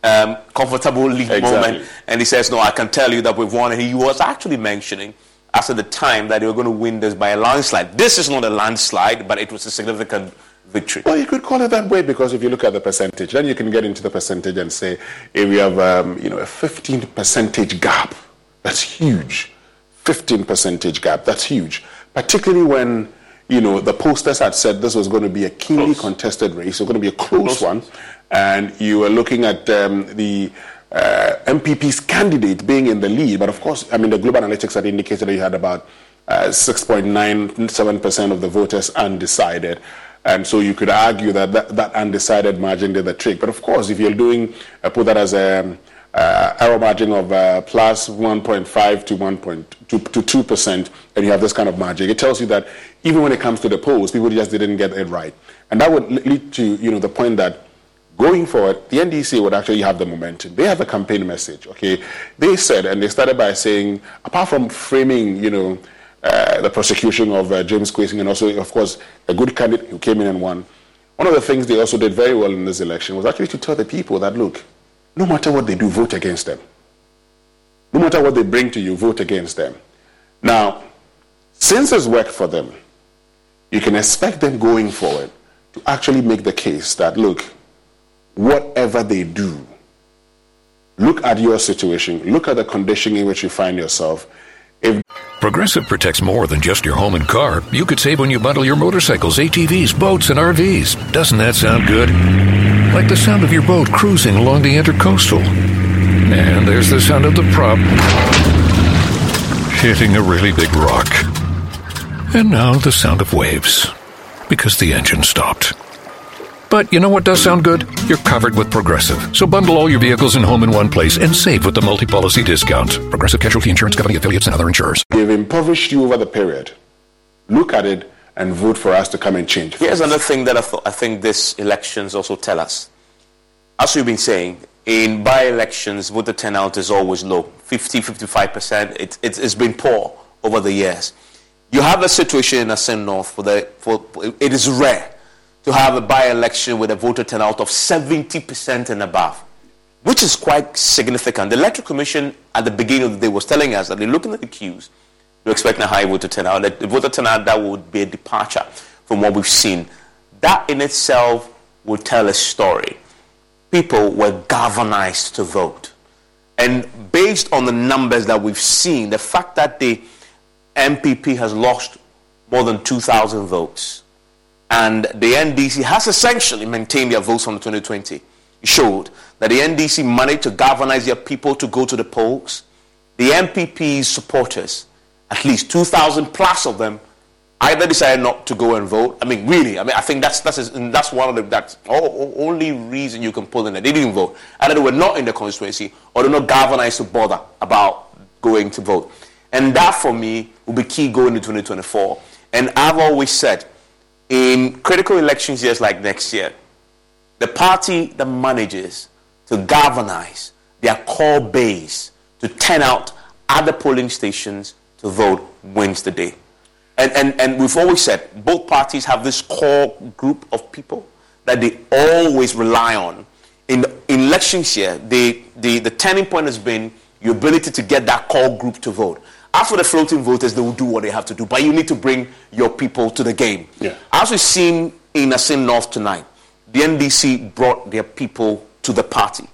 um, comfortable league exactly. moment? And he says, no, I can tell you that we've won. And he was actually mentioning as at the time that they were going to win this by a landslide. This is not a landslide, but it was a significant victory. Well, you could call it that way because if you look at the percentage, then you can get into the percentage and say, if we have um, you know a 15 percentage gap, that's huge. 15 percentage gap, that's huge. Particularly when you know the posters had said this was going to be a keenly close. contested race, it was going to be a close, close. one, and you were looking at um, the uh, NPP's candidate being in the lead. But of course, I mean, the global analytics had indicated that you had about uh, 6.97% of the voters undecided. And so you could argue that, that that undecided margin did the trick. But of course, if you're doing, uh, put that as a error margin of uh, plus 1.5 to 1.2 to 2%, and you have this kind of margin, it tells you that even when it comes to the polls, people just didn't get it right. And that would lead to, you know, the point that going forward, the NDC would actually have the momentum. They have a campaign message, okay? They said, and they started by saying, apart from framing, you know, uh, the prosecution of uh, James Quayson and also, of course, a good candidate who came in and won, one of the things they also did very well in this election was actually to tell the people that, look, no matter what they do, vote against them. No matter what they bring to you, vote against them. Now, since it's worked for them, you can expect them going forward to actually make the case that, look, whatever they do, look at your situation, look at the condition in which you find yourself. If Progressive protects more than just your home and car. You could save when you bundle your motorcycles, ATVs, boats, and RVs. Doesn't that sound good? Like the sound of your boat cruising along the intercoastal. And there's the sound of the prop hitting a really big rock. And now the sound of waves because the engine stopped. But you know what does sound good? You're covered with Progressive. So bundle all your vehicles and home in one place and save with the multi-policy discount. Progressive Casualty Insurance Company affiliates and other insurers. They've impoverished you over the period. Look at it and vote for us to come and change. Here's another thing that I, th- I think these elections also tell us. As we've been saying, in by-elections, voter turnout is always low, 50, 55%. It, it, it's been poor over the years. You have a situation in Assin North, for the, for, it is rare to have a by-election with a voter turnout of 70% and above, which is quite significant. The Electoral Commission at the beginning of the day was telling us that they're looking at the queues, they're expecting a high voter turnout. The voter turnout that would be a departure from what we've seen. That in itself would tell a story. People were galvanized to vote. And based on the numbers that we've seen, the fact that the NPP has lost more than 2,000 votes, and the NDC has essentially maintained their votes from 2020. It showed that the NDC managed to galvanize their people to go to the polls. The NPP's supporters, at least 2,000 plus of them, either decided not to go and vote. I mean, really, I mean, I think that's that's that's one of the that's only reason you can pull in that they didn't vote. Either they were not in the constituency or they're not galvanized to bother about going to vote. And that for me will be key going into 2024. And I've always said in critical elections years like next year, the party that manages to galvanize their core base to turn out at the polling stations to vote wins the day. And, and, and we've always said both parties have this core group of people that they always rely on. In, in elections here, the, the, the turning point has been your ability to get that core group to vote. As for the floating voters, they will do what they have to do, but you need to bring your people to the game. Yeah. As we've seen in Assin North tonight, the NDC brought their people to the party.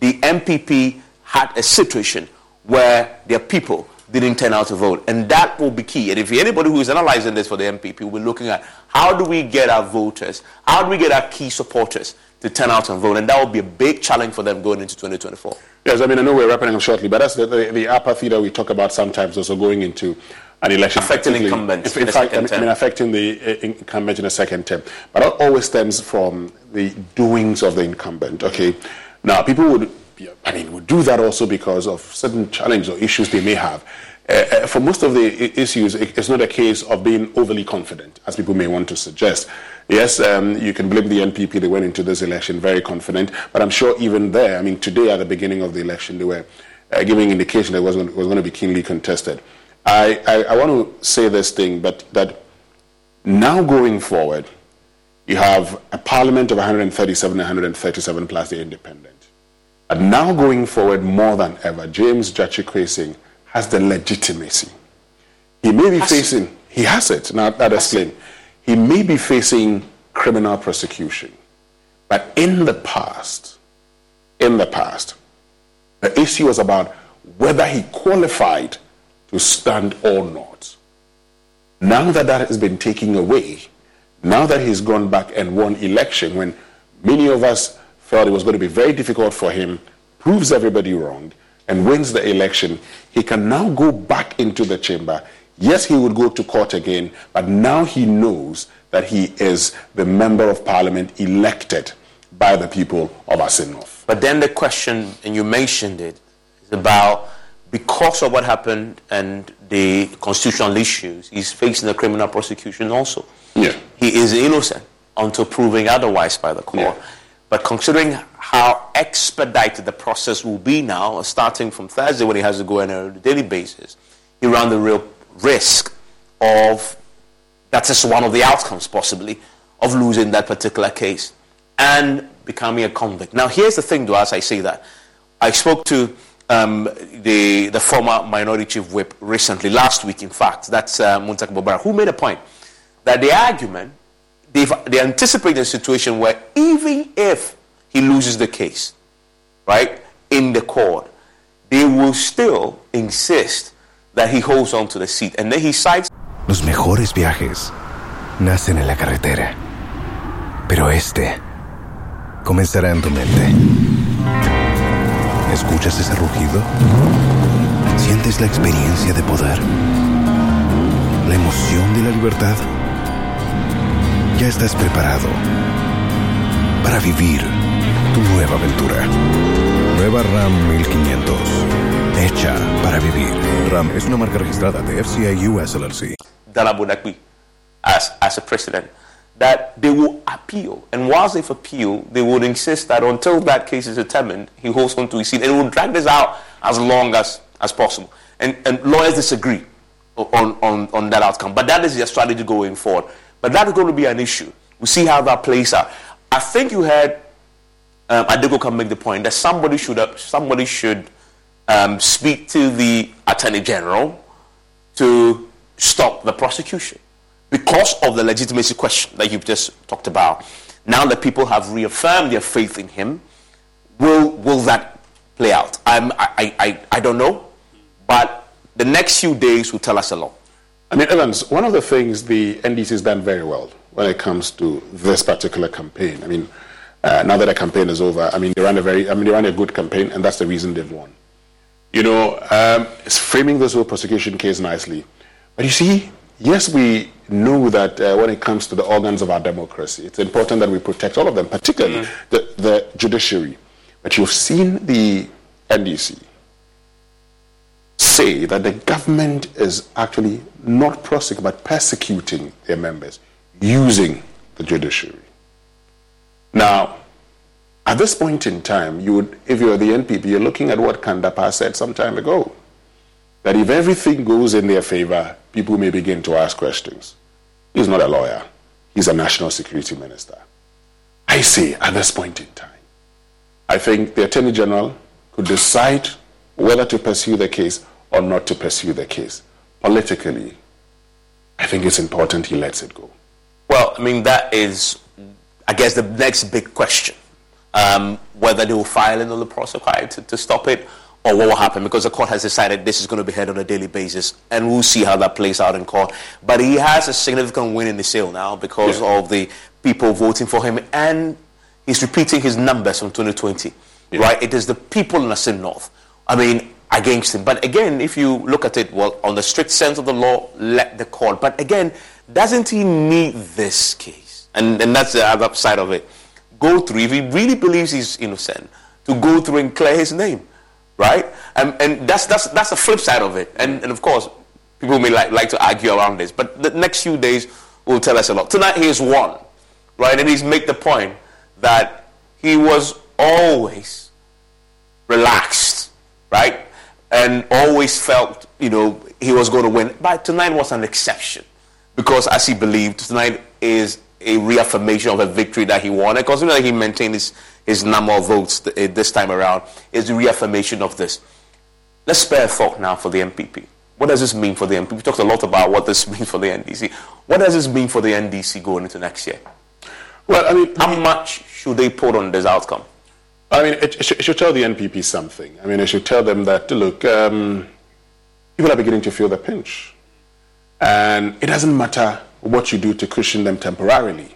The NPP had a situation where their people didn't turn out to vote, and that will be key. And if anybody who is analyzing this for the NPP will be looking at how do we get our voters, how do we get our key supporters to turn out and vote, and that will be a big challenge for them going into 2024. Yes, I mean, I know we're wrapping up shortly, but that's the, the, the apathy that we talk about sometimes also going into an election. Affecting incumbents In, in fact, second I mean, affecting the uh, incumbent in a second term. But it always stems from the doings of the incumbent, okay? Now, people would, I mean, would do that also because of certain challenges or issues they may have. Uh, uh, for most of the issues, it's not a case of being overly confident, as people may want to suggest. Yes, um, you can blame the NPP. They went into this election very confident, but I'm sure even there, I mean, today at the beginning of the election, they were uh, giving indication that it was going, was going to be keenly contested. I, I, I want to say this thing, but that now going forward, you have a parliament of 137 137 plus the independent. And now going forward more than ever, James Gyakye Quayson has the legitimacy. He may be facing, he has it. Now, that explain. He may be facing criminal prosecution. But in the past, in the past, the issue was about whether he qualified to stand or not. Now that that has been taken away, now that he's gone back and won election, when many of us felt it was going to be very difficult for him, proves everybody wrong, and wins the election, he can now go back into the chamber. Yes, he would go to court again, but now he knows that he is the member of parliament elected by the people of Assin North. But then the question, and you mentioned it, is about because of what happened and the constitutional issues, he's facing a criminal prosecution also. Yeah. He is innocent until proving otherwise by the court. But considering how expedited the process will be now, starting from Thursday when he has to go on a daily basis, he ran the real risk of that is one of the outcomes possibly of losing that particular case and becoming a convict. Now, here's the thing, though, as I say that. I spoke to um, the, the former minority chief whip recently, last week, in fact. That's uh, Muntaka who made a point that the argument, they've, they anticipate a situation where even if he loses the case, right, in the court, they will still insist that he holds on to the seat. And then he cites Los mejores viajes nacen en la carretera, pero este comenzará en tu mente. ¿Escuchas ese rugido? ¿Sientes la experiencia de poder? ¿La emoción de la libertad? Ya estás preparado para vivir tu nueva aventura. Nueva RAM 1500. Hecha para vivir. RAM es una marca registrada de FCI US LLC. Dana as, as a president, that they will appeal. And whilst they've appealed, they would insist that until that case is determined, he holds on to his seat. And it will drag this out as long as, as possible. And, and lawyers disagree on, on, on that outcome. But that is their strategy going forward. But that is going to be an issue. We'll see how that plays out. I think you heard um, can make the point that somebody should, uh, somebody should um, speak to the Attorney General to stop the prosecution because of the legitimacy question that you've just talked about. Now that people have reaffirmed their faith in him, will, will that play out? I'm, I, I, I don't know, but the next few days will tell us a lot. I mean, Evans, one of the things the NDC has done very well when it comes to this particular campaign, I mean, uh, now that the campaign is over, I mean, they ran a very, I mean, they ran a good campaign, and that's the reason they've won. You know, um, it's framing this whole prosecution case nicely. But you see, yes, we know that uh, when it comes to the organs of our democracy, it's important that we protect all of them, particularly mm-hmm. the, the judiciary. But you've seen the NDC say that the government is actually not prosecuting but persecuting their members using the judiciary. Now, at this point in time, you would, if you're the NPP, you're looking at what Kan-Dapaah said some time ago. That if everything goes in their favor, people may begin to ask questions. He's not a lawyer. He's a national security minister. I say at this point in time, I think the Attorney General could decide whether to pursue the case or not to pursue the case. Politically, I think it's important he lets it go. Well, I mean, that is, I guess, the next big question. Um, whether they will file another prosecutor to, to stop it or what will happen because the court has decided this is going to be heard on a daily basis and we'll see how that plays out in court. But he has a significant win in the sale now because yeah. of the people voting for him and he's repeating his numbers from 2020. Yeah. Right? It is the people in the North. I mean, against him. But again, if you look at it, well, on the strict sense of the law, let the court. But again, doesn't he need this case? And, and that's the other side of it. Go through, if he really believes he's innocent, to go through and clear his name, right? And, and that's, that's, that's the flip side of it. And, and of course, people may like, like to argue around this, but the next few days will tell us a lot. Tonight, he has won, right? And he's made the point that he was always relaxed, right? And always felt, you know, he was going to win. But tonight was an exception because, as he believed, tonight is a reaffirmation of a victory that he won. Because you know, he maintained his, his number of votes th- eh, this time around. Is a reaffirmation of this. Let's spare a thought now for the NPP. What does this mean for the NPP? We talked a lot about what this means for the NDC. What does this mean for the NDC going into next year? Well, I mean, how much should they put on this outcome? I mean, it, it, should, it, should, tell the NPP something. I mean, it should tell them that, look, um, people are beginning to feel the pinch. And it doesn't matter what you do to cushion them temporarily.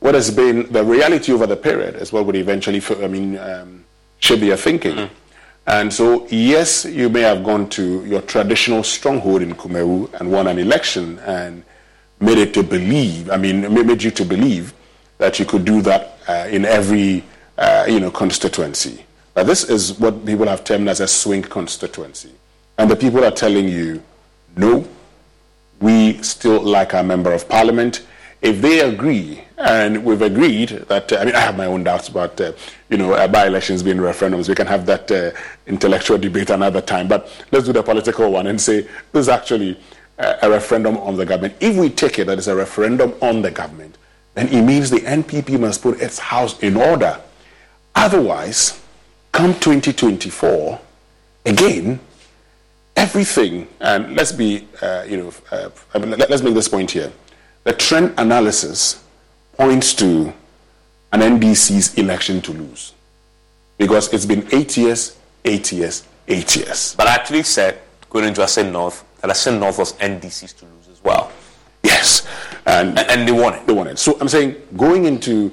What has been the reality over the period is what would eventually, I mean, um, shape their thinking. Mm. And so, yes, you may have gone to your traditional stronghold in Kumawu and won an election and made it to believe, I mean, made you to believe that you could do that uh, in every uh, you know, constituency. Now, this is what people have termed as a swing constituency. And the people are telling you, no, we still like our member of parliament. If they agree, and we've agreed that, uh, I mean, I have my own doubts about, uh, you know, uh, by-elections being referendums. We can have that uh, intellectual debate another time. But let's do the political one and say this is actually uh, a referendum on the government. If we take it that it's a referendum on the government, then it means the NPP must put its house in order Otherwise, come 2024, again, everything, and let's be, uh, you know, uh, let, us make this point here. The trend analysis points to an NDC's election to lose. Because it's been eight years, eight years, eight years. But I actually said, going into Assin North, that Assin North was NDC's to lose as well. Yes. And, and, and they won it. They won it. So I'm saying, going into